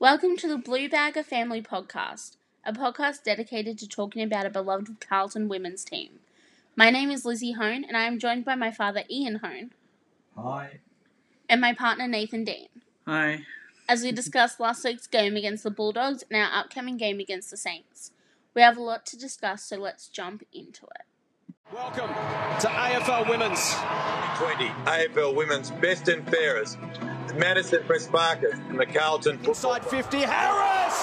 Welcome to the Blue Bagger Family Podcast, a podcast dedicated to talking about a beloved Carlton women's team. My name is Lizzie Hone, and I am joined by my father Ian Hone Hi. and my partner Nathan Dean Hi. as we discuss last week's game against the Bulldogs and our upcoming game against the Saints. We have a lot to discuss, so let's jump into it. Welcome to AFL Women's. 20 AFL Women's Best and Fairest. Madison Prespakis and the Carlton Football Inside 50, Harris!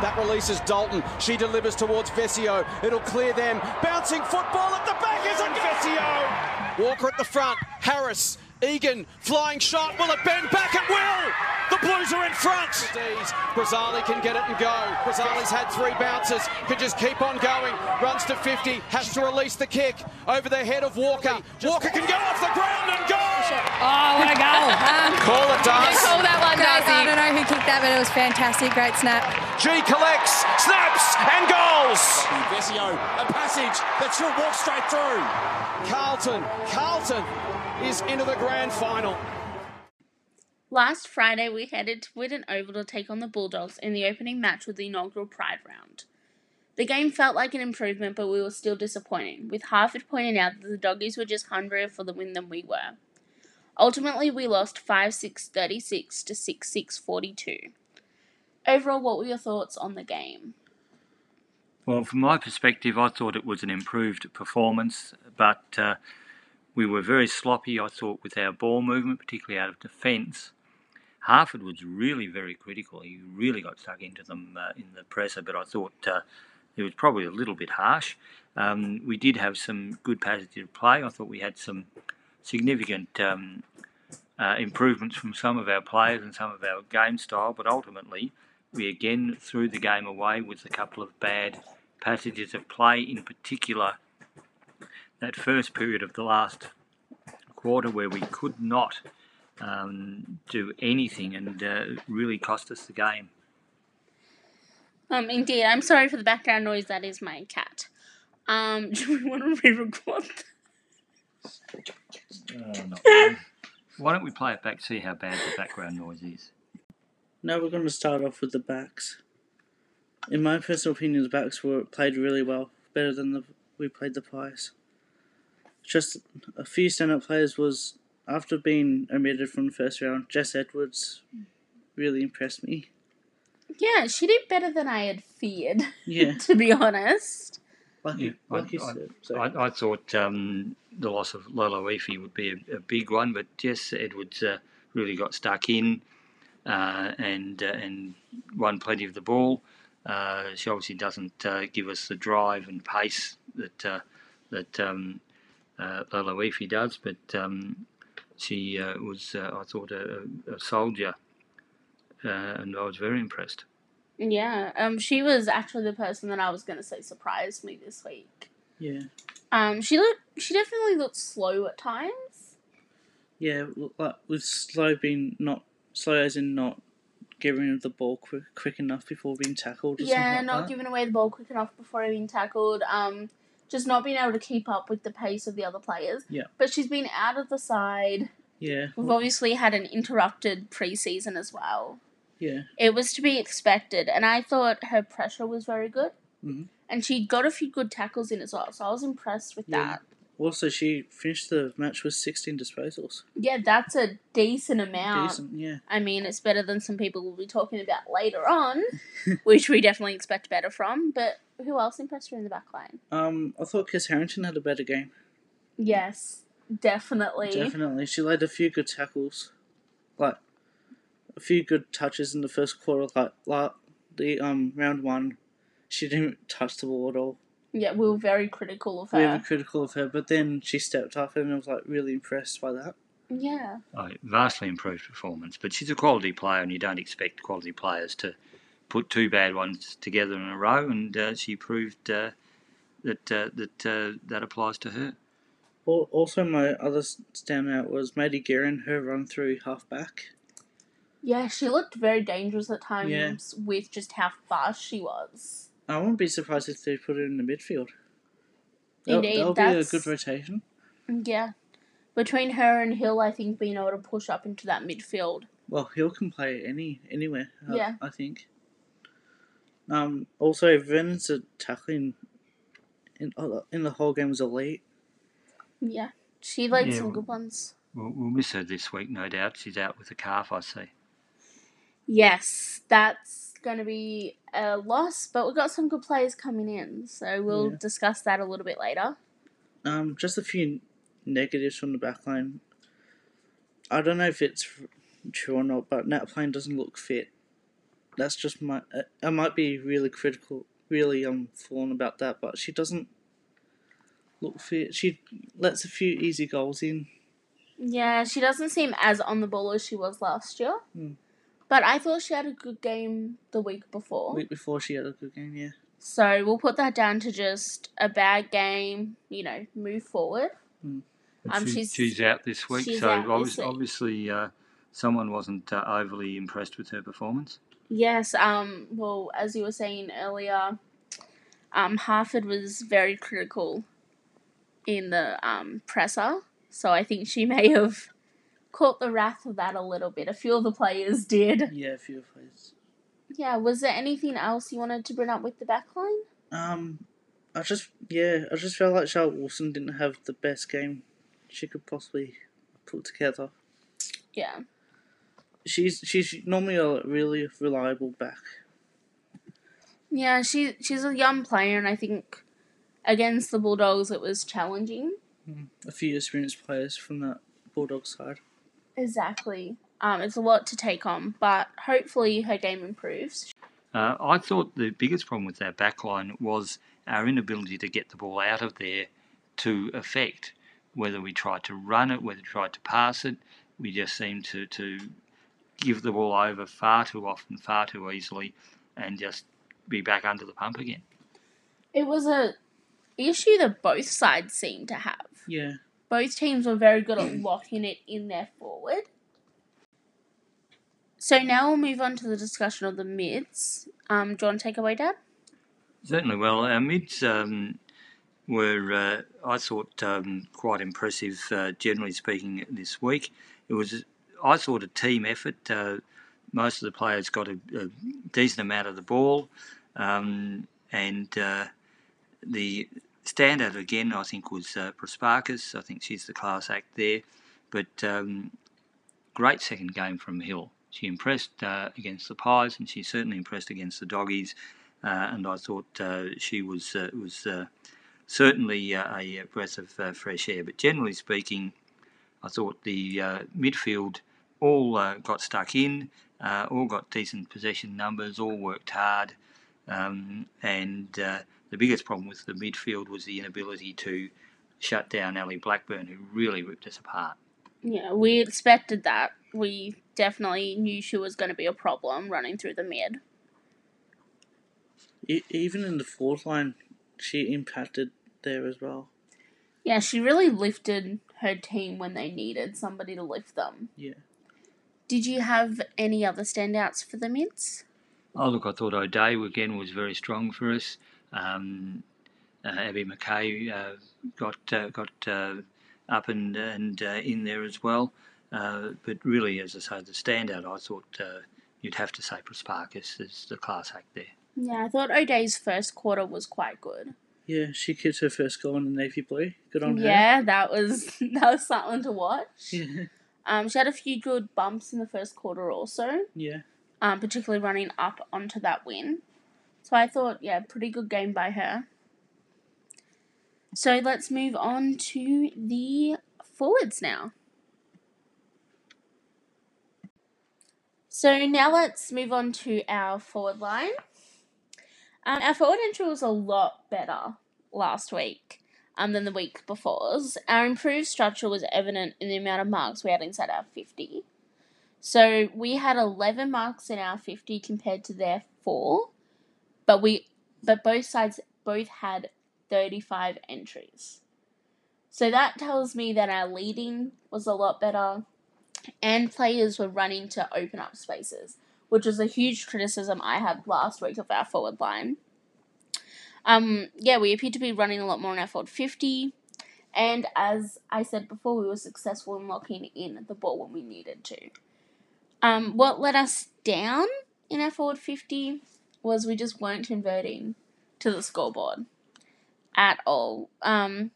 That releases Dalton. She delivers towards Vesio. It'll clear them. Bouncing football at the back is a Vesio! Walker at the front. Harris. Egan. Flying shot. Will it bend back? It will! The Blues are in front. D's. Brazzale can get it and go. Brazzale's had three bounces. Can just keep on going. Runs to 50. Has to release the kick. Over the head of Walker. Walker can go off the ground and go! Oh, what a goal. Um, Call it, you Darcy. call that one, Great, I don't know who kicked that, but it was fantastic. Great snap. Gee collects, snaps, and goals. Vesio, a passage that should walk straight through. Carlton, Carlton is into the grand final. Last Friday, we headed to Whitten Oval to take on the Bulldogs in the opening match of the inaugural Pride round. The game felt like an improvement, but we were still disappointing, with Harford pointing out that the Doggies were just hungrier for the win than we were. Ultimately, we lost 5 6 36 to 6 6 42. Overall, what were your thoughts on the game? Well, from my perspective, I thought it was an improved performance, but uh, we were very sloppy, I thought, with our ball movement, particularly out of defence. Harford was really very critical. He really got stuck into them uh, in the presser, but I thought uh, it was probably a little bit harsh. Um, we did have some good passages of play. I thought we had some significant um, uh, improvements from some of our players and some of our game style, but ultimately we again threw the game away with a couple of bad passages of play, in particular that first period of the last quarter where we could not um, do anything and uh, really cost us the game. Um, indeed, I'm sorry for the background noise. That is my cat. Um, do we want to re-record? Oh, Why don't we play it back, to see how bad the background noise is? Now we're going to start off with the backs. In my personal opinion, the backs were played really well, better than the we played the Pies. Just a few stand-up players was after being omitted from the first round. Jess Edwards really impressed me. Yeah, she did better than I had feared. Yeah, to be honest. Like Yeah, you, like I- you I- said. So, I, I thought um, the loss of Laloifi would be a, a big one, but Jess Edwards uh, really got stuck in uh, and uh, and won plenty of the ball. Uh, she obviously doesn't uh, give us the drive and pace that uh, that um, uh, Laloifi does, but um, she uh, was, uh, I thought, a, a a soldier, uh, and I was very impressed. Yeah, um, she was actually the person that I was gonna say surprised me this week. yeah, Um, she looked, she definitely looked slow at times. yeah, like with slow being not slow as in not giving the ball quick, quick enough before being tackled. Or Yeah, something not that. giving away the ball quick enough before being tackled. Um, just not being able to keep up with the pace of the other players. Yeah. But she's been out of the side. Yeah, We've obviously had an interrupted preseason as well. Yeah, It was to be expected, and I thought her pressure was very good. Mhm. And she got a few good tackles in as well, so I was impressed with Yeah. that. Also, she finished the match with 16 disposals. Yeah, that's a decent amount. Decent, yeah. I mean, it's better than some people will be talking about later on, which we definitely expect better from. But who else impressed her in the back line? Um, I thought Kiss Harrington had a better game. Yes, definitely. Definitely, she laid a few good tackles, like a few good touches in the first quarter. Like, like the um round one, she didn't touch the ball at all. Yeah, we were very critical of her. We were critical of her, but then she stepped up, and I was like really impressed by that. Yeah. Oh, vastly improved performance, but she's a quality player, and you don't expect quality players to put two bad ones together in a row. And uh, she proved uh, that uh, that uh, that applies to her. Also, my other standout was Maddie Guerin, her run through halfback. Yeah, she looked very dangerous at times Yeah. with just how fast she was. I wouldn't be surprised if they put her in the midfield. That'll, Indeed, that'll be a that's good rotation. yeah. Between her and Hill, I think being able to push up into that midfield Well, Hill can play any anywhere. I- Yeah. I think. Um. Also, Vernon's tackling in uh, in the whole game was elite. Yeah. She laid Yeah, some good ones. We'll, we'll miss her this week, no doubt. She's out with a calf, I see. Yes, that's going to be a loss, but we've got some good players coming in, so we'll Yeah. discuss that a little bit later. Um. Just a few negatives from the back line. I don't know if it's true or not, but Nat Plane doesn't look fit. That's just my. I might be really critical, really um, fallen about that, but she doesn't look fit. She lets a few easy goals in. Yeah, she doesn't seem as on the ball as she was last year. Hmm. But I thought she had a good game the week before. Week before she had a good game, yeah. So we'll put that down to just a bad game, you know, move forward. But Um, she- she's- she's out this week, so out this obviously, week. obviously uh, someone wasn't uh, overly impressed with her performance. Yes, um, well, as you were saying earlier, um, Harford was very critical in the um, presser, so I think she may have caught the wrath of that a little bit. A few of the players did. Yeah, a few players. Yeah, was there anything else you wanted to bring up with the backline? Um, I just yeah, I just felt like Charlotte Wilson didn't have the best game she could possibly put together. Yeah. She's she's normally a really reliable back. Yeah, she she's a young player, and I think against the Bulldogs it was challenging. A few experienced players from that Bulldog side. Exactly. Um, it's a lot to take on, but hopefully her game improves. Uh, I thought the biggest problem with our backline was our inability to get the ball out of there to effect. Whether we tried to run it, whether we tried to pass it, we just seemed to, to give the ball over far too often, far too easily, and just be back under the pump again. It was a issue that both sides seemed to have. Yeah. Both teams were very good at locking it in their forward. So now we'll move on to the discussion of the mids. Um, do you want to take away, Dad? Certainly. Well, our mids um, were, uh, I thought, um, quite impressive, uh, generally speaking, this week. It was, I thought, a team effort. Uh, most of the players got a, a decent amount of the ball, um, and uh, the standout again, I think, was uh, Prespakis. I think she's the class act there, but um, great second game from Hill. She impressed uh, against the Pies, and she certainly impressed against the Doggies. Uh, and I thought uh, she was uh, was uh, certainly a breath of fresh air. But generally speaking, I thought the midfield all got stuck in, all got decent possession numbers, all worked hard, um, and the biggest problem with the midfield was the inability to shut down Ellie Blackburn, who really ripped us apart. Yeah, we expected that. We definitely knew she was going to be a problem running through the mid. E- even in the fourth line, she impacted there as well. Yeah, she really lifted her team when they needed somebody to lift them. Yeah. Did you have any other standouts for the mids? Oh, look, I thought O'Dea again was very strong for us. Um, uh, Abbie McKay uh, got uh, got uh, up and and uh, in there as well. Uh, but really, as I say, the standout, I thought uh, you'd have to say Prespakis is the class act there. Yeah, I thought O'Dea's first quarter was quite good. Yeah, she kicked her first goal in the navy blue. Good on her. Yeah, that was that was something to watch. Yeah. Um, she had a few good bumps in the first quarter also, Yeah. um, particularly running up onto that win. So I thought, yeah, pretty good game by her. So let's move on to the forwards now. So now let's move on to our forward line. Um, our forward entry was a lot better last week um, than the week before's. Our improved structure was evident in the amount of marks we had inside our 50. So we had 11 marks in our 50 compared to their 4, but we but both sides both had 35 entries. So that tells me that our leading was a lot better and players were running to open up spaces, which was a huge criticism I had last week of our forward line. Um, yeah, we appeared to be running a lot more in our forward 50, and as I said before, we were successful in locking in the ball when we needed to. Um, what let us down in our forward 50 was we just weren't converting to the scoreboard at all. Um,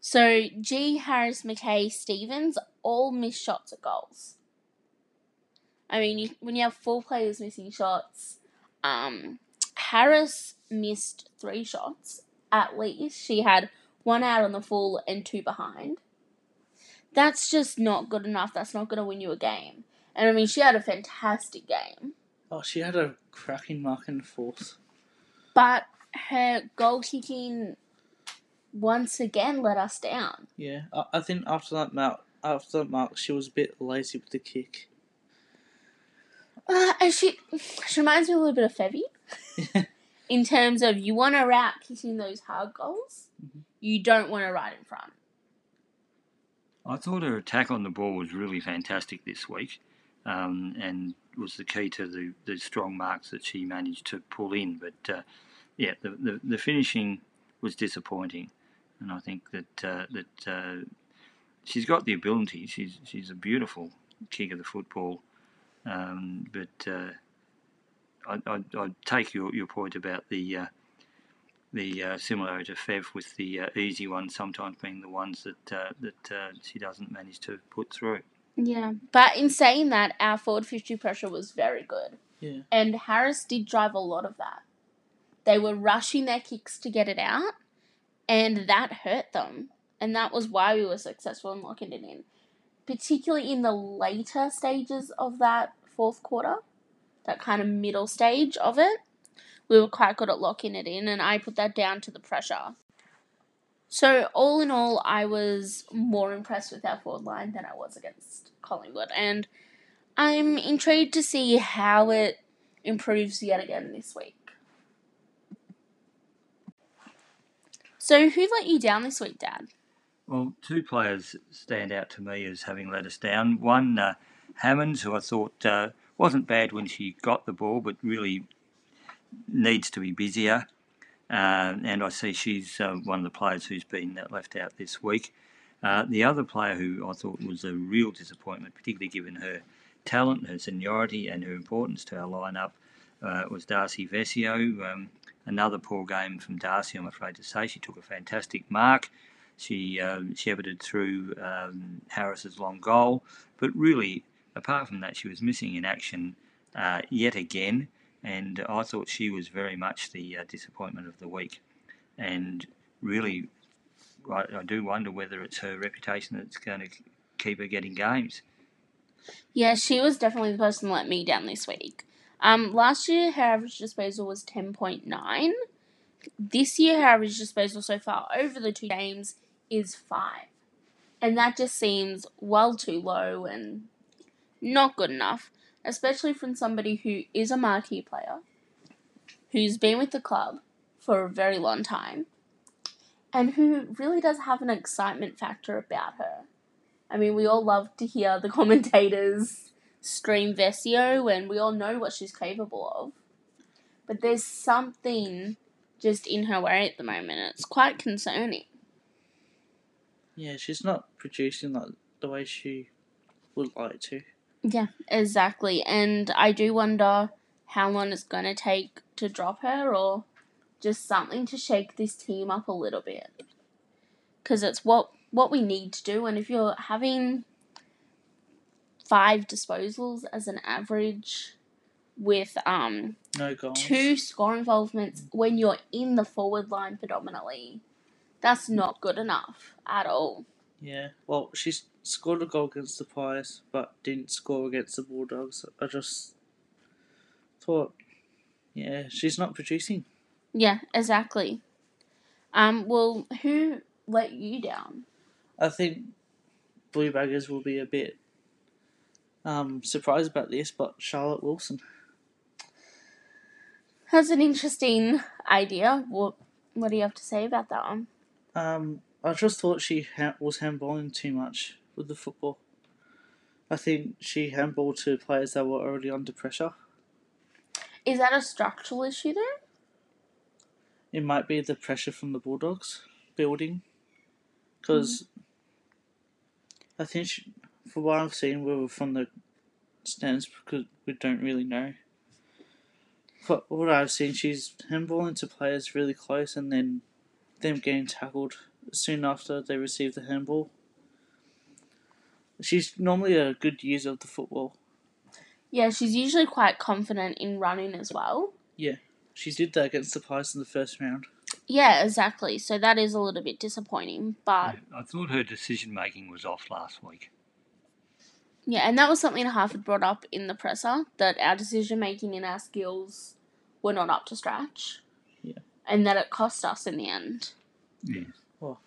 so Gee, Harris, McKay, Stevens all missed shots at goals. I mean, you, when you have four players missing shots, um, Harris missed three shots at least. She had one out on the full and two behind. That's just not good enough. That's not going to win you a game. And I mean, she had a fantastic game. Oh, she had a cracking mark in the fourth. But her goal kicking once again let us down. Yeah, I, I think after that mark, after that mark, she was a bit lazy with the kick. Uh, and she, she reminds me a little bit of Fevy. in terms of you want her out kicking those hard goals, Mhm. you don't want her right in front. I thought her attack on the ball was really fantastic this week, um, and was the key to the, the strong marks that she managed to pull in. But uh, yeah, the, the the finishing was disappointing, and I think that uh, that uh, she's got the ability. She's she's a beautiful kick of the football, um, but uh, I, take your, your point about the. Uh, the uh, similarity to Fev with the uh, easy ones sometimes being the ones that uh, that uh, she doesn't manage to put through. Yeah. But in saying that, our forward 50 pressure was very good. Yeah. And Harris did drive a lot of that. They were rushing their kicks to get it out, and that hurt them. And that was why we were successful in locking it in. Particularly in the later stages of that fourth quarter, that kind of middle stage of it, we were quite good at locking it in, and I put that down to the pressure. So, all in all, I was more impressed with our forward line than I was against Collingwood, and I'm intrigued to see how it improves yet again this week. So, who let you down this week, Dad? Well, two players stand out to me as having let us down. One, uh, Hammonds, who I thought uh, wasn't bad when she got the ball, but really needs to be busier. Uh, and I see she's uh, one of the players who's been uh, left out this week. Uh, the other player who I thought was a real disappointment, particularly given her talent, her seniority, and her importance to our lineup, uh, was Darcy Vesio. Um, another poor game from Darcy, I'm afraid to say. She took a fantastic mark. She um, shepherded through um, Harris's long goal, but really, apart from that, she was missing in action uh, yet again. And I thought she was very much the uh, disappointment of the week. And really, I, I do wonder whether it's her reputation that's going to keep her getting games. Yeah, she was definitely the person that let me down this week. Um, last year her average disposal was ten point nine. This year her average disposal so far over the two games is five, and that just seems well too low and not good enough, especially from somebody who is a marquee player, who's been with the club for a very long time, and who really does have an excitement factor about her. I mean, we all love to hear the commentators stream Vesio, and we all know what she's capable of. But there's something just in her way at the moment. It's quite concerning. Yeah, she's not producing like the way she would like to. Yeah, exactly. And I do wonder how long it's going to take to drop her, or just something to shake this team up a little bit. Because it's what what we need to do. And if you're having five disposals as an average with um No goals. two score involvements when you're in the forward line predominantly, that's not good enough at all. Yeah. Well, she's scored a goal against the Pies, but didn't score against the Bulldogs. I just thought, yeah, she's not producing. Yeah, exactly. Um, well, who let you down? I think Blue Baggers will be a bit um, surprised about this, but Charlotte Wilson. That's an interesting idea. What What do you have to say about that one? Um, I just thought she ha- was handballing too much with the football. I think she handballed to players that were already under pressure. Is that a structural issue though? It might be the pressure from the Bulldogs building, because mm-hmm. I think she, for what I've seen, we were from the stands because we don't really know. But what I've seen, she's handballing to players really close and then them getting tackled soon after they receive the handball. She's normally a good user of the football. Yeah, she's usually quite confident in running as well. Yeah, she did that against the Pies in the first round. Yeah, exactly. So that is a little bit disappointing, but I thought her decision making was off last week. yeah, and that was something Harford brought up in the presser that our decision making and our skills were not up to scratch. Yeah. And that it cost us in the end. Yeah. Well,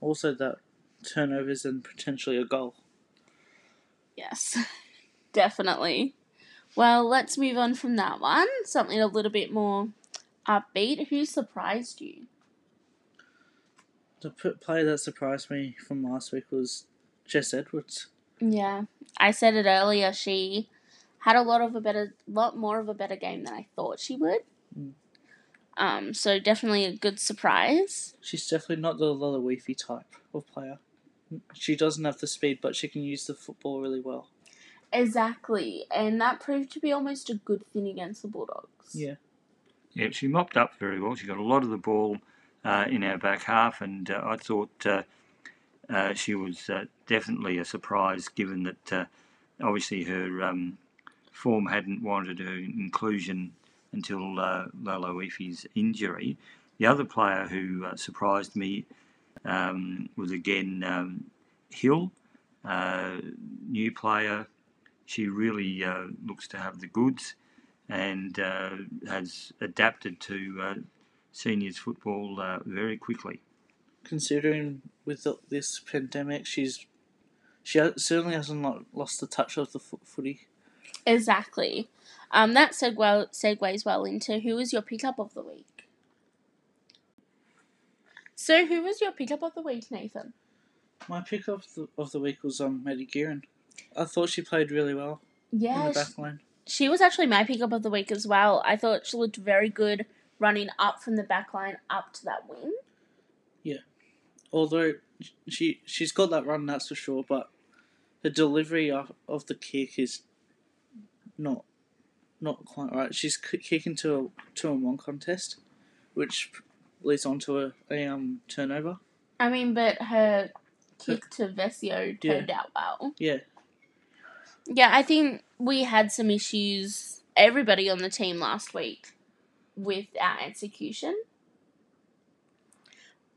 Also, that turnovers and potentially a goal. Yes, definitely. Well, let's move on from that one. Something a little bit more upbeat. Who surprised you? The p- player that surprised me from last week was Jess Edwards. Yeah, I said it earlier. She had a lot of a better, lot more of a better game than I thought she would. Mm. Um, so definitely a good surprise. She's definitely not the Laloifi type of player. She doesn't have the speed, but she can use the football really well. Exactly, and that proved to be almost a good thing against the Bulldogs. Yeah. Yeah, she mopped up very well. She got a lot of the ball uh, in our back half, and uh, I thought uh, uh, she was uh, definitely a surprise given that uh, obviously her um, form hadn't warranted her inclusion until uh, Laloifi's injury. The other player who uh, surprised me um, was again um, Hill, uh, new player. She really uh, looks to have the goods and uh, has adapted to uh, seniors football uh, very quickly. Considering with the, this pandemic, she's she certainly hasn't lost the touch of the foot footy. Exactly. Um, that segue segues well into who is was your pickup of the week. So, who was your pickup of the week, Nathan? My pick of the, of the week was um, Maddie Guerin. I thought she played really well in the she, back line. she was actually my pickup of the week as well. I thought she looked very good running up from the back line up to that wing. Yeah. Although she she's got that run, that's for sure. But the delivery of, of the kick is not not quite right. She's kicking to a two on one contest, which leads on to a, a um turnover. I mean, but her kick to Vesio Yeah. turned out well. Yeah, Yeah, I think we had some issues, everybody on the team last week, with our execution.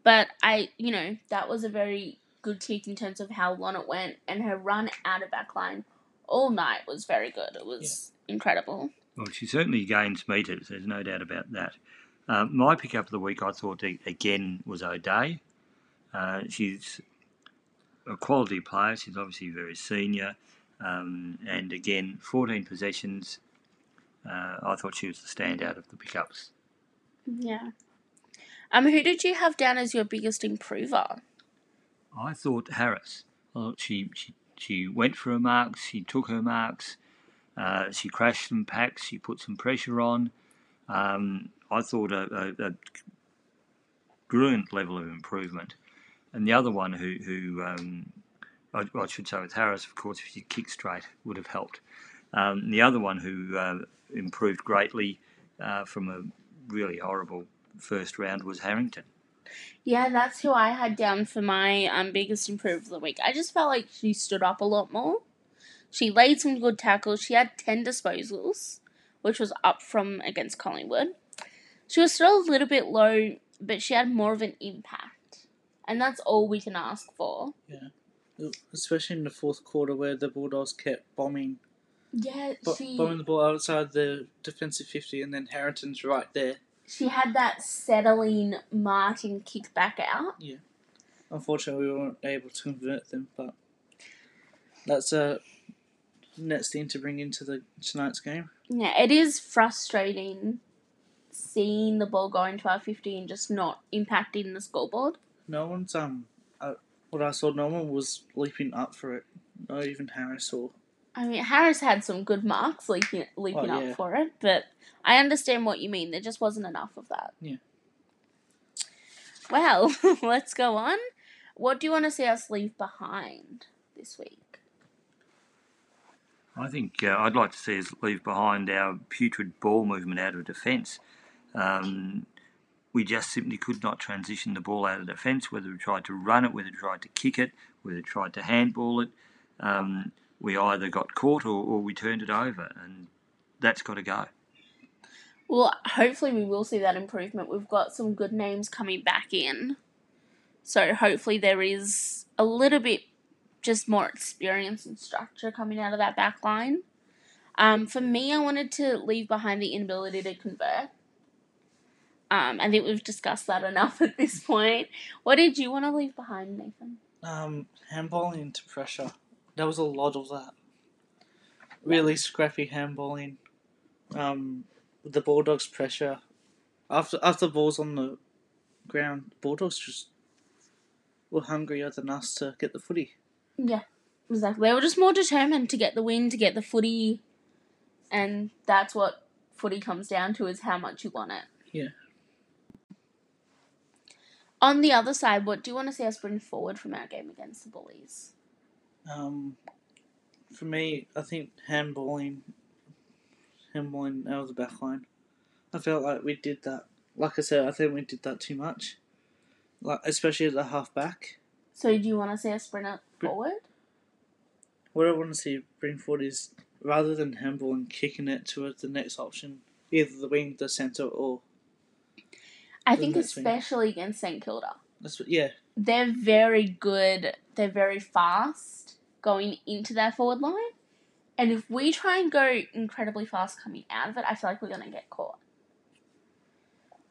But I, you know, that was a very good kick in terms of how long it went, and her run out of backline all night was very good. It was incredible. Well, she certainly gains meters, there's no doubt about that. Uh, my pickup of the week, I thought, again, was O'Dea. Uh, she's a quality player. She's obviously very senior. Um, and again, 14 possessions. Uh, I thought she was the standout of the pickups. Yeah. Um, who did you have down as your biggest improver? I thought Harris. Well, she, she she went for her marks. She took her marks. Uh, she crashed some packs. She put some pressure on. Um, I thought a, a, a brilliant level of improvement. And the other one who who um, I, I should say with Harris, of course, if she kicked straight would have helped. Um, the other one who uh, improved greatly uh, from a really horrible first round was Harrington. Yeah, that's who I had down for my um, biggest improver of the week. I just felt like she stood up a lot more. She laid some good tackles. She had 10 disposals, which was up from against Collingwood. She was still a little bit low, but she had more of an impact. And that's all we can ask for. Yeah. Especially in the fourth quarter where the Bulldogs kept bombing Yeah, bo- she bombing the ball outside the defensive fifty, and then Harrington's right there. she had that settling Martin kick back out. Yeah. Unfortunately, we weren't able to convert them, but that's a next thing to bring into the tonight's game. Yeah, it is frustrating seeing the ball go into our 50 and just not impacting the scoreboard. No one's um, uh, what I saw, no one was leaping up for it. Not even Harris or I mean, Harris had some good marks leaping, leaping Oh, up for it, but I understand what you mean. There just wasn't enough of that. Yeah. Well, let's go on. What do you want to see us leave behind this week? I think uh, I'd like to see us leave behind our putrid ball movement out of defence. Um, we just simply could not transition the ball out of defence, whether we tried to run it, whether we tried to kick it, whether we tried to handball it. Um, we either got caught or, or we turned it over, and that's got to go. Well, hopefully we will see that improvement. We've got some good names coming back in. So hopefully there is a little bit just more experience and structure coming out of that back line. Um, for me, I wanted to leave behind the inability to convert. Um, I think we've discussed that enough at this point. What did you want to leave behind, Nathan? Um, handballing into pressure. There was a lot of that. Really scrappy handballing. Um, the Bulldogs' pressure. After after the ball's on the ground, Bulldogs just were hungrier than us to get the footy. Yeah, exactly. They were just more determined to get the win, to get the footy, and that's what footy comes down to is how much you want it. Yeah. On the other side, what do you want to see us bring forward from our game against the Bullies? Um, for me, I think handballing, handballing out of the back line. I felt like we did that. Like I said, I think we did that too much. Like especially at the half back. So, do you want to see us bring Br- forward? What I want to see bring forward is rather than handballing, kicking it towards the next option, either the wing, the centre, or I think next wing. especially against St Kilda. that's what, yeah, they're very good. They're very fast going into their forward line. And if we try and go incredibly fast coming out of it, I feel like we're going to get caught.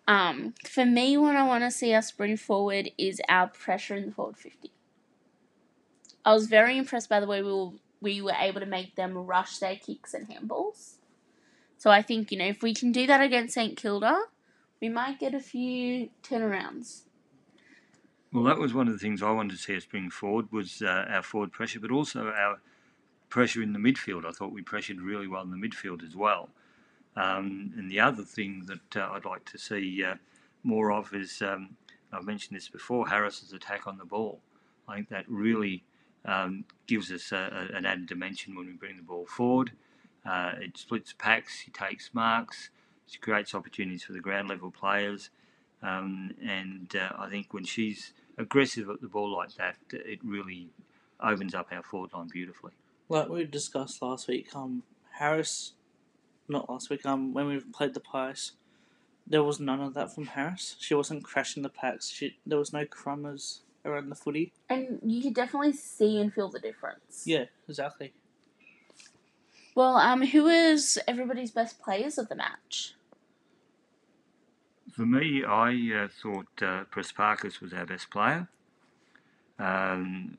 Um, for me, what I want to see us bring forward is our pressure in the forward 50. I was very impressed by the way we were, we were able to make them rush their kicks and handballs. So I think, you know, if we can do that against St Kilda, we might get a few turnarounds. Well, that was one of the things I wanted to see us bring forward was uh, our forward pressure, but also our pressure in the midfield. I thought we pressured really well in the midfield as well. Um, and the other thing that uh, I'd like to see uh, more of is um, I've mentioned this before Harris's attack on the ball. I think that really um, gives us a, a, an added dimension when we bring the ball forward. Uh, it splits packs, he takes marks, it creates opportunities for the ground level players. Um, and uh, I think when she's aggressive at the ball like that, it really opens up our forward line beautifully. like we discussed last week. Um, Harris, not last week. Um, when we played the Pies, there was none of that from Harris. She wasn't crashing the packs. She there was no crummers around the footy. And you could definitely see and feel the difference. Yeah, exactly. Well, um, who is everybody's best players of the match? For me, I uh, thought uh, Prespakis was our best player. Um,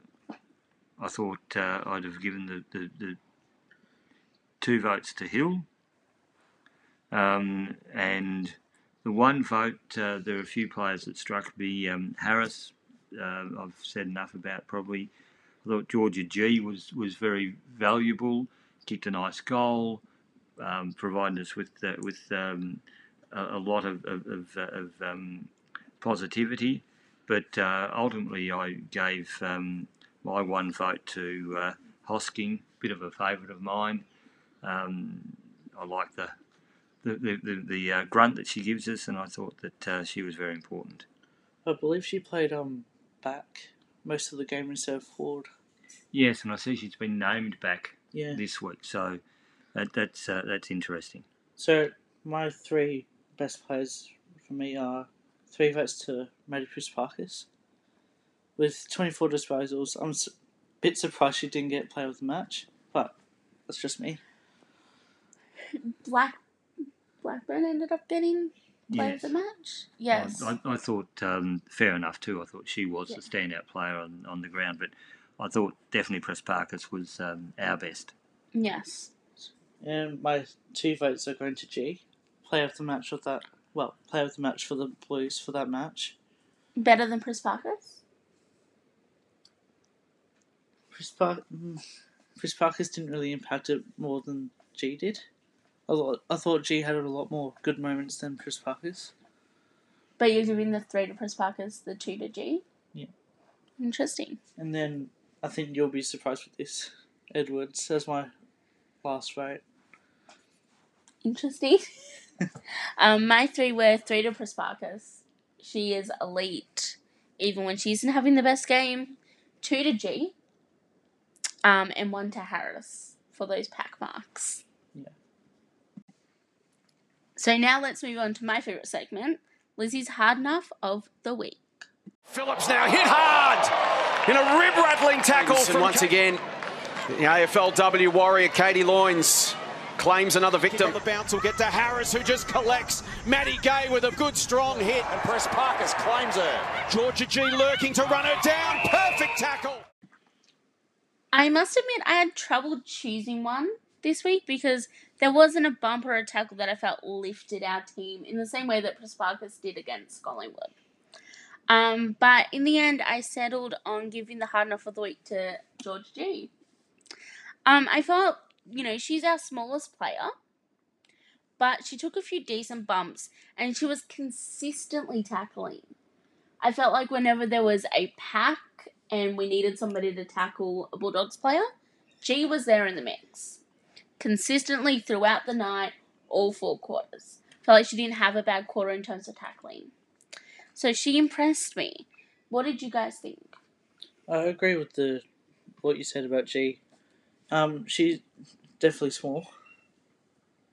I thought uh, I'd have given the, the, the two votes to Hill. Um, and the one vote, uh, there are a few players that struck me. Um, Harris, uh, I've said enough about probably. I thought Georgia Gee was, was very valuable, kicked a nice goal, um, provided us with, uh, with um, a, a lot of, of, of, of um, positivity. But uh, ultimately, I gave um, my one vote to uh, Hosking, bit of a favourite of mine. Um, I like the the, the, the, the uh, grunt that she gives us, and I thought that uh, she was very important. I believe she played um back most of the game reserve forward. Yes, and I see she's been named back Yeah. this week, so that, that's uh, that's interesting. So my three best players for me are three votes to Maddie Parkis. With 24 disposals, I'm a bit surprised she didn't get player of the match, but that's just me. Black Blackburn ended up getting player Yes. of the match. Yes. I, I, I thought um, fair enough too. I thought she was Yeah. the standout player on, on the ground, but I thought definitely Prespakis was um, our best. yes. And my two votes are going to Gee, player of the match of that. Well, player of the match for the Blues for that match. Better than Prespakis? Chris, Park, mm, Chris Parkers didn't really impact it more than Gee did. I thought, I thought Gee had a lot more good moments than Chris Parkers. But you're giving the three to Prespakis, the two to Gee? Yeah. Interesting. And then I think you'll be surprised with this. Edwards as my last vote. Interesting. um, my three were three to Prespakis. She is elite, even when she isn't having the best game. Two to Gee. Um, and one to Harris for those pack marks. Yeah. So now let's move on to my favourite segment, Lizzie's Hard Enough of the Week. Phillips now hit hard in a rib rattling tackle. And From once again, the AFLW warrior Katie Loynes claims another victim. The bounce will get to Harris, who just collects. Maddie Gay with a good strong hit. and Prespakis claims her. Georgia Gee lurking to run her down. Perfect tackle. I must admit, I had trouble choosing one this week because there wasn't a bump or a tackle that I felt lifted our team in the same way that Prespakis did against Collingwood. Um, but in the end, I settled on giving the hard enough of the week to George Gee. Um, I felt, you know, she's our smallest player, but she took a few decent bumps and she was consistently tackling. I felt like whenever there was a pack and we needed somebody to tackle a Bulldogs player, Gee was there in the mix. Consistently throughout the night, all four quarters. Felt like she didn't have a bad quarter in terms of tackling. So she impressed me. What did you guys think? I agree with the what you said about Gee. Um, she's definitely small.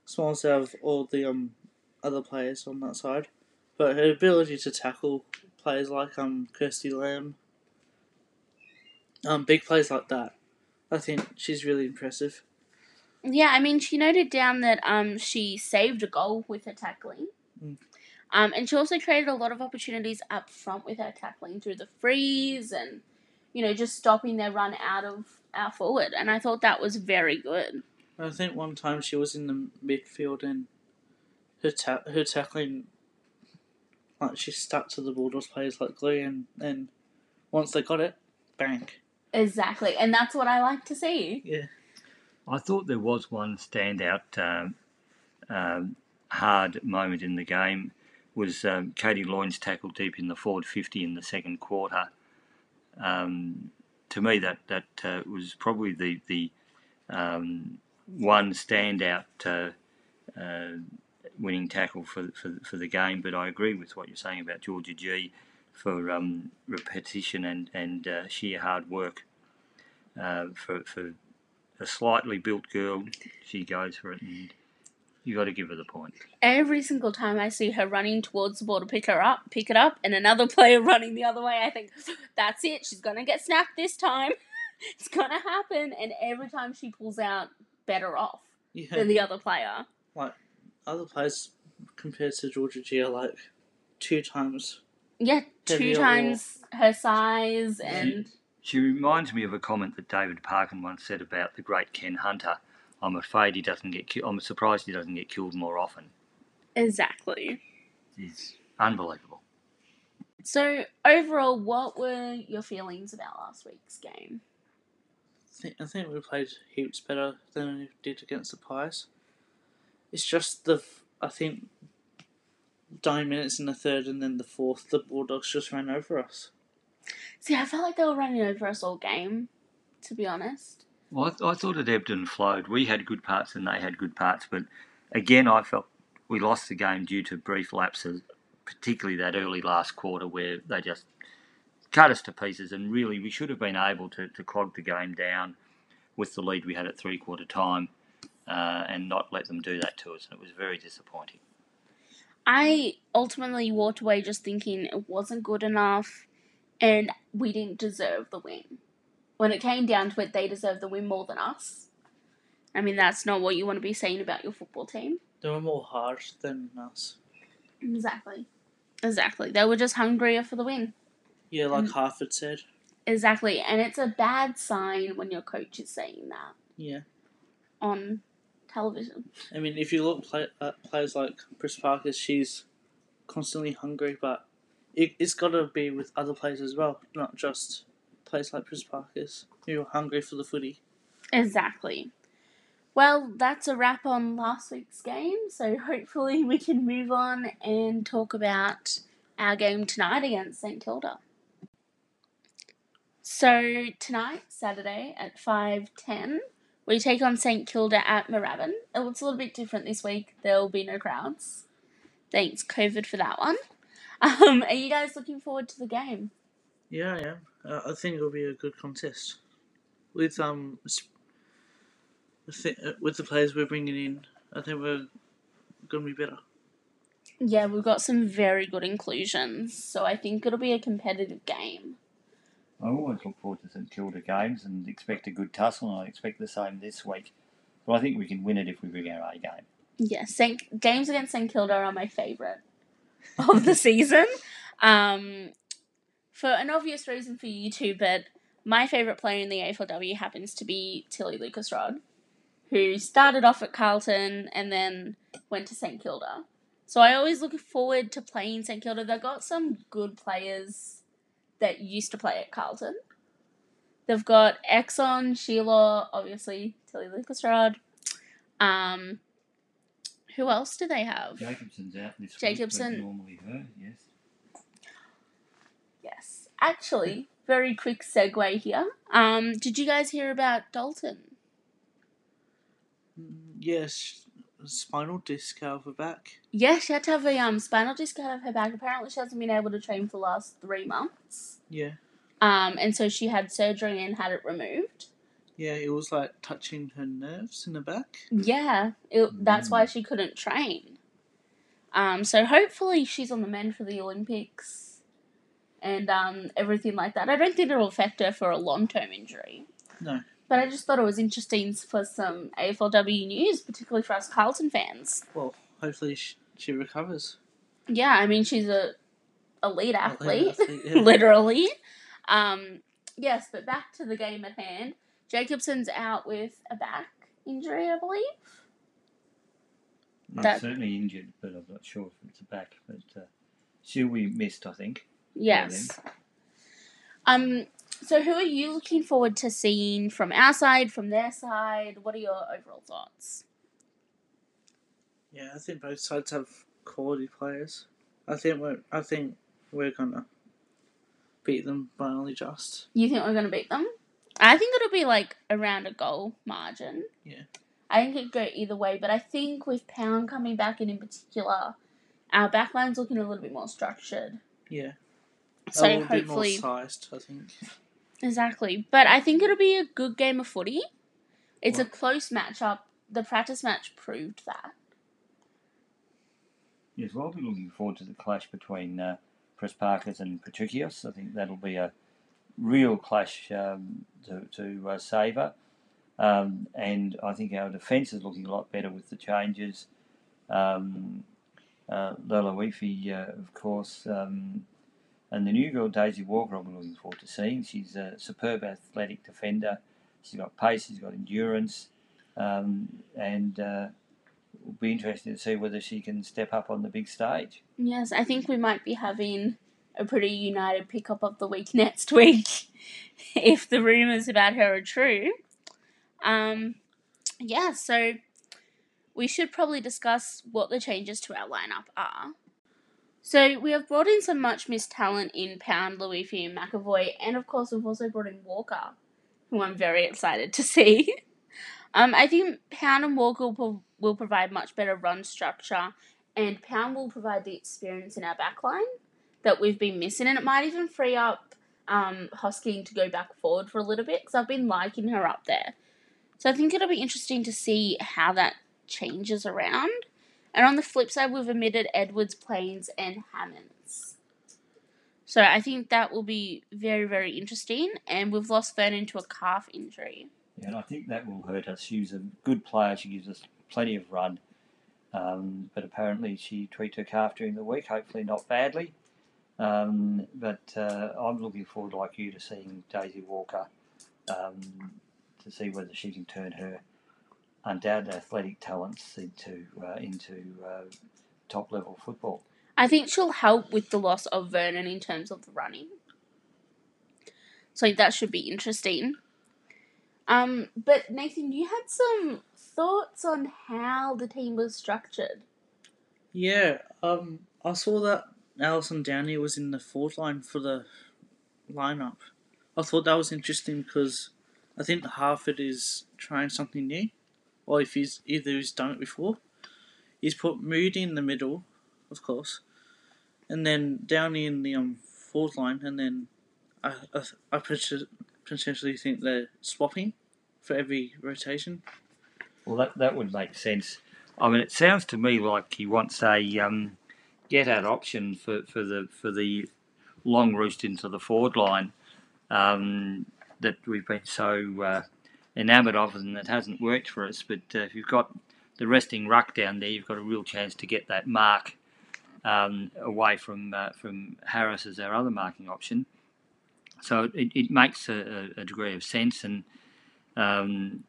Smallest out of all the um other players on that side, but her ability to tackle players like um Kirsty Lamb, um big plays like that, I think she's really impressive. Yeah, I mean, she noted down that um she saved a goal with her tackling. Mm. Um, and she also created a lot of opportunities up front with her tackling through the freeze and, you know, just stopping their run out of our forward. And I thought that was very good. I think one time she was in the midfield and her ta- her tackling, like she stuck to the Bulldogs players like glue, and and once they got it, bang. Exactly. And that's what I like to see. Yeah. I thought there was one standout um, um, hard moment in the game was um, Katie Loyne's tackle deep in the forward 50 in the second quarter. Um, to me, that that uh, was probably the the um, one standout uh, uh, winning tackle for, for for the game. But I agree with what you're saying about Georgia Gee for um, repetition and and uh, sheer hard work. Uh, for for a slightly built girl, she goes for it, and you got to give her the point. Every single time I see her running towards the ball to pick her up, pick it up, and another player running the other way, I think, that's it. She's gonna get snapped this time. it's gonna happen. And every time she pulls out, better off Yeah. than the other player. like other players compared to Georgia Gee are like two times. Yeah, two Heavier or- times her size, and She reminds me of a comment that David Parkin once said about the great Ken Hunter. I'm afraid he doesn't get. Ki- I'm surprised he doesn't get killed more often. exactly. He's unbelievable. So overall, what were your feelings about last week's game? I think, I think we played heaps better than we did against the Pies. It's just the I think nine minutes in the third and then the fourth, the Bulldogs just ran over us. See, I felt like they were running over us all game. To be honest. Well, I, th- I thought it ebbed and flowed. We had good parts and they had good parts, but again, I felt we lost the game due to brief lapses, particularly that early last quarter where they just cut us to pieces. And really, we should have been able to, to clog the game down with the lead we had at three quarter time uh, and not let them do that to us. And it was very disappointing. I ultimately walked away just thinking it wasn't good enough and we didn't deserve the win. When it came down to it, they deserved the win more than us. I mean, that's not what you want to be saying about your football team. They were more harsh than us. Exactly. Exactly. They were just hungrier for the win. Yeah, like Mm. Harford said. Exactly. And it's a bad sign when your coach is saying that Yeah. on television. I mean, if you look play, at players like Chris Parker, she's constantly hungry, but it, it's got to be with other players as well, not just players like Chris Parker's who are hungry for the footy. Exactly. Well, that's a wrap on last week's game. So hopefully we can move on and talk about our game tonight against St Kilda. So tonight, Saturday at five ten, We take on St Kilda at Moorabbin. It looks a little bit different this week. There will be no crowds. Thanks, COVID, for that one. Um, are you guys looking forward to the game? Yeah, I am. Uh, I think it'll be a good contest. With um, with the, uh, with the players we're bringing in, I think we're gonna be better. Yeah, we've got some very good inclusions, so I think it'll be a competitive game. I always look forward to St Kilda games and expect a good tussle, and I expect the same this week. But I think we can win it if we bring our A game. Yeah, Saint, games against St Kilda are my favourite of the season. Um, for an obvious reason for you two, but my favourite player in the AFLW happens to be Tilly Lucas-Rodd, who started off at Carlton and then went to St Kilda. So I always look forward to playing St Kilda. They've got some good players that used to play at Carlton. They've got Exon, Shierlaw, obviously Tilly Lucas-Rodd. Um, who else do they have? Jakobsson's out this Jacobson. week. Normally her, yes. Yes. Actually, very quick segue here. Um, did you guys hear about Dalton? Mm, Yes, spinal disc out of her back. Yeah, she had to have a um, spinal disc out of her back. Apparently, she hasn't been able to train for the last three months. Yeah, Um, and so she had surgery and had it removed. Yeah, it was like touching her nerves in the back. Yeah, it, that's why she couldn't train. Um, so hopefully she's on the mend for the Olympics and um, everything like that. I don't think it'll affect her for a long term injury. No. But I just thought it was interesting for some AFLW news, particularly for us Carlton fans. Well, hopefully she, she recovers. Yeah, I mean she's a elite athlete, athlete, yeah. literally. Um, yes, but back to the game at hand. Jakobsson's out with a back injury, I believe. Not That- certainly injured, but I'm not sure if it's a back. But uh, she'll be missed, I think. Yes. Um. So, who are you looking forward to seeing from our side, from their side? What are your overall thoughts? Yeah, I think both sides have quality players. I think we're I think we're gonna beat them by only just. You think we're going to beat them? I think it'll be like around a goal margin. Yeah. I think it could go either way, but I think with Pound coming back in in particular, our backline's looking a little bit more structured. Yeah. So a little bit more hopefully, sized, I think. exactly. But I think it'll be a good game of footy. It's a Well- close matchup. The practice match proved that. Yes, well, I'll be looking forward to the clash between uh, Prespakis and Patrikios. I think that'll be a real clash um, to, to uh, savour. Um, and I think our defence is looking a lot better with the changes. Um, uh, uh, of course, um, and the new girl Daisy Walker. I'm looking forward to seeing. She's a superb athletic defender. She's got pace. She's got endurance, um, and uh, it'll be interesting to see whether she can step up on the big stage. Yes, I think we might be having a pretty united pickup of the week next week if the rumours about her are true. Um, yeah, so we should probably discuss what the changes to our lineup are. So we have brought in some much missed talent in Pound, Laloifi, and McEvoy, and of course we've also brought in Walker, who I'm very excited to see. Um, I think Pound and Walker will, will provide much better run structure, and Pound will provide the experience in our backline that we've been missing, and it might even free up um, Hosking to go back forward for a little bit because I've been liking her up there. So I think it'll be interesting to see how that changes around. And on the flip side, we've omitted Edwards, Plains, and Hammonds. So I think that will be very, very interesting. And we've lost Vernon to a calf injury. Yeah, and I think that will hurt us. She's a good player. She gives us plenty of run. Um, but apparently she tweaked her calf during the week. Hopefully not badly. Um, but uh, I'm looking forward, like you, to seeing Daisy Walker um, to see whether she can turn her undoubted athletic talents into uh, into uh, top level football. I think she'll help with the loss of Vernon in terms of the running. So that should be interesting. Um, but Nathan, you had some thoughts on how the team was structured. Yeah, um, I saw that Alison Downie was in the fourth line for the lineup. I thought that was interesting because I think Harford is trying something new, or if he's either he's done it before. He's put Moody in the middle, of course, and then Downey in the um forward line, and then I I, I potentially think they're swapping for every rotation. Well, that that would make sense. I mean, it sounds to me like he wants a um, get out option for, for the for the long roost into the forward line um, that we've been so uh, enamoured of, and that hasn't worked for us. But uh, if you've got the resting ruck down there, you've got a real chance to get that mark um, away from uh, from Harris as our other marking option. So it, it makes a, a degree of sense, and um,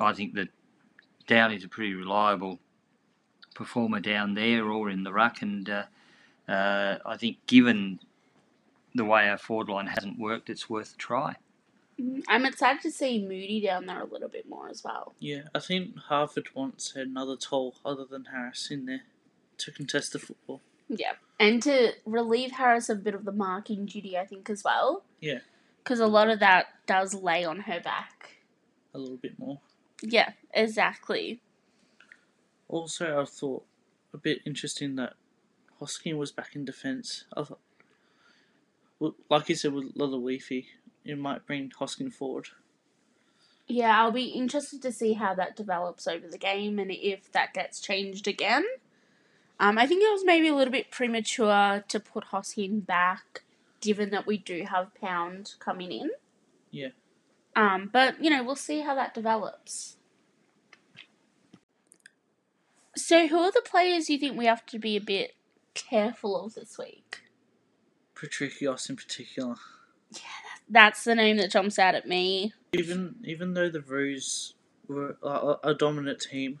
I think that Downie's a pretty reliable performer down there or in the ruck, and uh, uh, I think given the way our forward line hasn't worked, it's worth a try. Mm, I'm excited to see Moody down there a little bit more as well. Yeah, I think Harford wants another tall other than Harris in there to contest the football. Yeah. And to relieve Harris of a bit of the marking duty, I think, as well. Yeah. Because a lot of that does lay on her back. A little bit more. Yeah, exactly. Also, I thought a bit interesting that Hosking was back in defence. I thought, like you said with Laloifi, it might bring Hosking forward. Yeah, I'll be interested to see how that develops over the game and if that gets changed again. Um, I think it was maybe a little bit premature to put Hosking back, given that we do have Pound coming in. Yeah. Um, but you know, we'll see how that develops. So, who are the players you think we have to be a bit careful of this week? Patrikios in particular. Yeah, that's the name that jumps out at me. Even even though the Roos were a, a dominant team,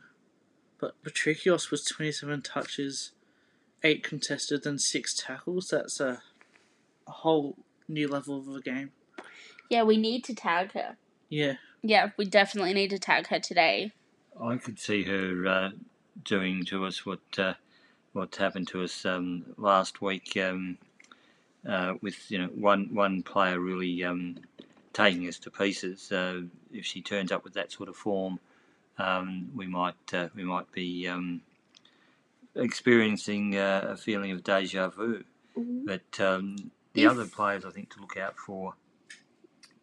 but Patrikios was 27 touches, 8 contested, and 6 tackles. That's a, a whole new level of a game. Yeah, we need to tag her. Yeah. Yeah, we definitely need to tag her today. I could see her uh, doing to us what uh, what happened to us um, last week um, uh, with you know one one player really um, taking us to pieces. Uh, if she turns up with that sort of form, um, we might uh, we might be um, experiencing uh, a feeling of deja vu. Mhm. But um, the other players I think to look out for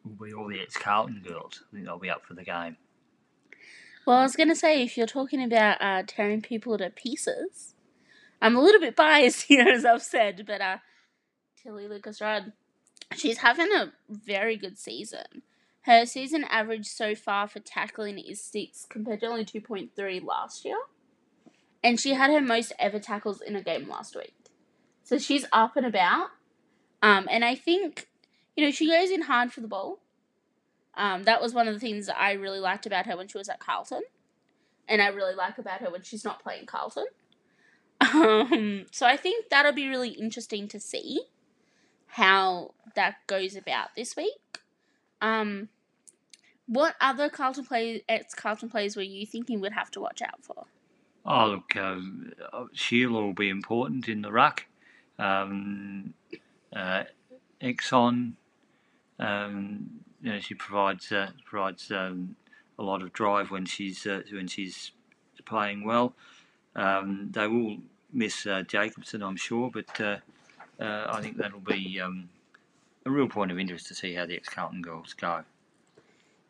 will be all the ex Carlton girls. I think they'll be up for the game. Well, I was going to say, if you're talking about uh, tearing people to pieces, I'm a little bit biased here, as I've said, but uh, Tilly Lucas-Rodd, she's having a very good season. Her season average so far for tackling is 6 compared to only 2.3 last year. And she had her most ever tackles in a game last week. So she's up and about. Um, and I think, you know, she goes in hard for the ball. Um, that was one of the things I really liked about her when she was at Carlton, and I really like about her when she's not playing Carlton. Um, so I think that'll be really interesting to see how that goes about this week. Um, what other Carlton play ex Carlton players were you thinking would have to watch out for? Oh, look, uh, Shierlaw will be important in the ruck. Um, uh, Exon, um, you know, she provides uh, provides um, a lot of drive when she's uh, when she's playing well. Um, they will miss uh, Jakobsson, I'm sure, but uh, uh, I think that'll be um, a real point of interest to see how the ex Carlton girls go.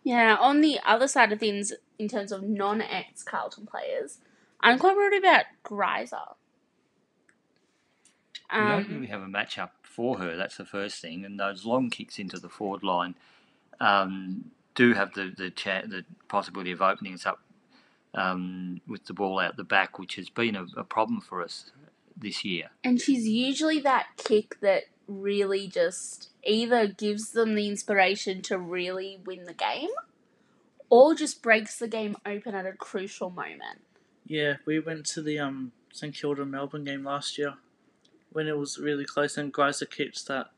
Yeah, on the other side of things, in terms of non ex Carlton players, I'm quite worried about Greiser. we don't Um, really have a matchup for her. That's the first thing. And those long kicks into the forward line um, do have the the, cha- the possibility of opening us up um, with the ball out the back, which has been a, a problem for us this year. And she's usually that kick that really just either gives them the inspiration to really win the game or just breaks the game open at a crucial moment. Yeah, we went to the um St Kilda Melbourne game last year when it was really close and Greiser kicked that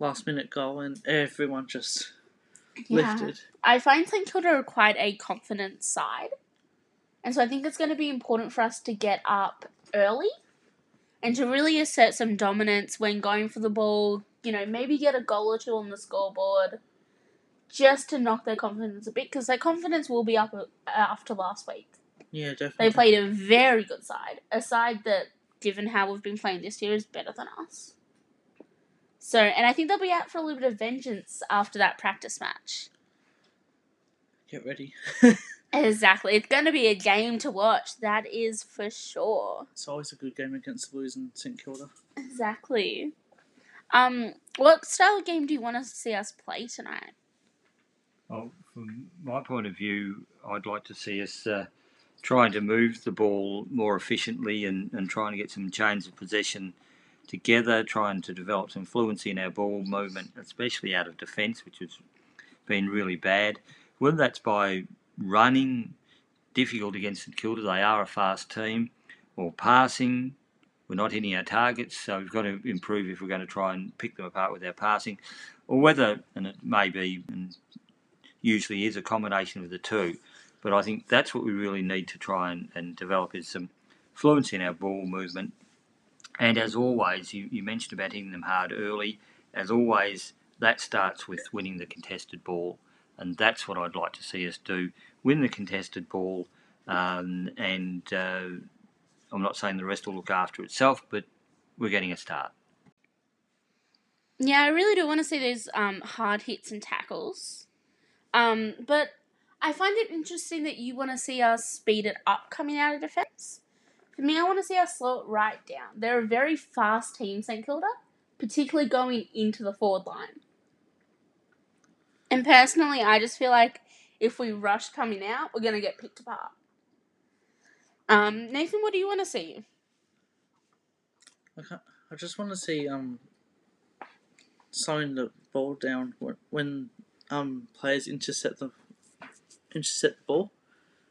last minute goal and everyone just Yeah. lifted. I find St Kilda are quite a confident side. And so I think it's going to be important for us to get up early and to really assert some dominance when going for the ball, you know, maybe get a goal or two on the scoreboard. just to knock their confidence a bit because their confidence will be up after last week. Yeah, definitely. They played a very good side, a side that, given how we've been playing this year, is better than us. So, and I think they'll be out for a little bit of vengeance after that practice match. Get ready. Exactly. It's going to be a game to watch. That is for sure. it's always a good game against the Blues and St Kilda. Exactly. Um, what style of game do you want to see us play tonight? Well, from my point of view, I'd like to see us uh, trying to move the ball more efficiently and, and trying to get some chains of possession together, trying to develop some fluency in our ball movement, especially out of defence, which has been really bad. Whether that's by running difficult against St Kilda, they are a fast team, or passing, we're not hitting our targets, so we've got to improve if we're going to try and pick them apart with our passing, or whether, and it may be, and usually is a combination of the two, but I think that's what we really need to try and, and develop is some fluency in our ball movement. And as always, you, you mentioned about hitting them hard early. As always, that starts with winning the contested ball, and that's what I'd like to see us do: win the contested ball, um, and uh, I'm not saying the rest will look after itself, but we're getting a start. Yeah, I really do want to see those um, hard hits and tackles. Um, but I find it interesting that you want to see us speed it up coming out of defence. For me, I want to see us slow it right down. They're a very fast team, St Kilda, particularly going into the forward line. And personally, I just feel like if we rush coming out, we're going to get picked apart. Um, Nathan, what do you want to see? I, I just want to see um slowing the ball down when, um players intercept the intercept the ball.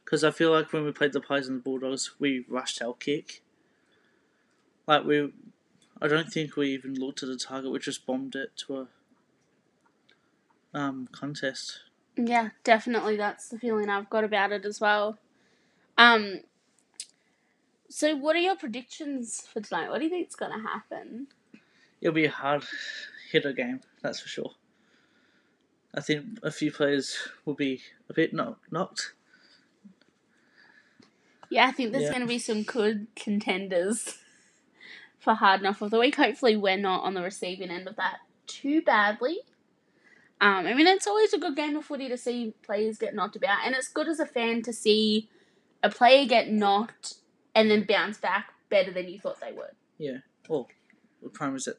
Because I feel like when we played the Pies and the Bulldogs, we rushed our kick. Like we, I don't think we even looked at the target. We just bombed it to a um contest. Yeah, definitely. That's the feeling I've got about it as well. Um. So, what are your predictions for tonight? What do you think's going to happen? It'll be a hard hitter game, that's for sure. I think a few players will be a bit knock- knocked. Yeah, I think there's Yeah. going to be some good contenders for hard enough of the week. Hopefully, we're not on the receiving end of that too badly. Um, I mean, it's always a good game of footy to see players get knocked about, and it's good as a fan to see a player get knocked and then bounce back better than you thought they would. Yeah. Well, the prime is a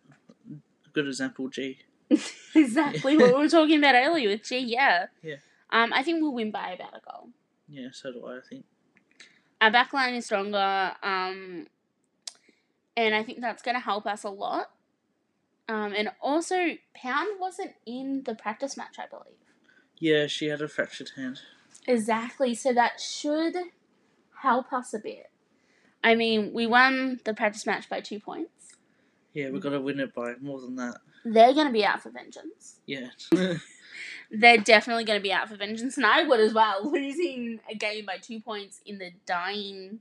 good example. Gee. exactly what we were talking about earlier with Gee. Yeah. Yeah. Um, I think we'll win by about a goal. Yeah, so do I. I think. Our backline is stronger, um, and I think that's going to help us a lot. Um, and also, Pound wasn't in the practice match, I believe. Yeah, she had a fractured hand. Exactly. So that should help us a bit. I mean, we won the practice match by two points. Yeah, we've got to win it by more than that. They're going to be out for vengeance. Yeah. They're definitely going to be out for vengeance, and I would as well. Losing a game by two points in the dying,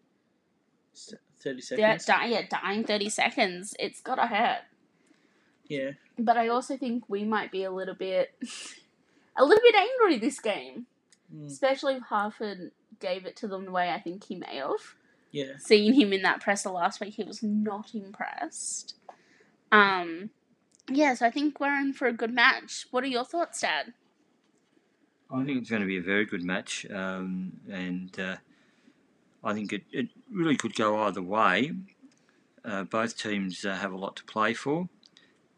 Thirty seconds. di- yeah, dying thirty seconds, it's gotta hurt. Yeah. But I also think we might be a little bit, a little bit angry this game, Mm, especially if Harford gave it to them the way I think he may have. yeah. Seeing him in that presser last week, he was not impressed. Um, yeah, so I think we're in for a good match. What are your thoughts, Dad? I think it's going to be a very good match, um, and uh, I think it, it really could go either way. Uh, both teams uh, have a lot to play for,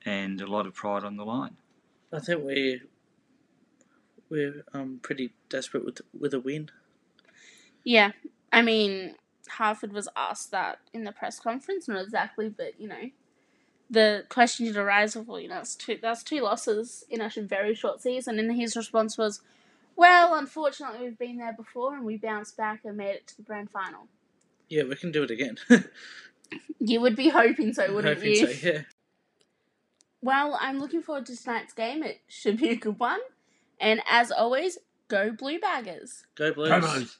and a lot of pride on the line. I think we we're um pretty desperate with with a win. Yeah, I mean, Harford was asked that in the press conference, not exactly, but you know, the question did arise of, well, you know, that's two, that's two losses in a very short season, and his response was, well, unfortunately, we've been there before, and we bounced back and made it to the grand final. Yeah, we can do it again. You would be hoping so, wouldn't Hoping you? so. Yeah. Well, I'm looking forward to tonight's game. It should be a good one, and as always, go Blue Baggers. Go Blues. Promos.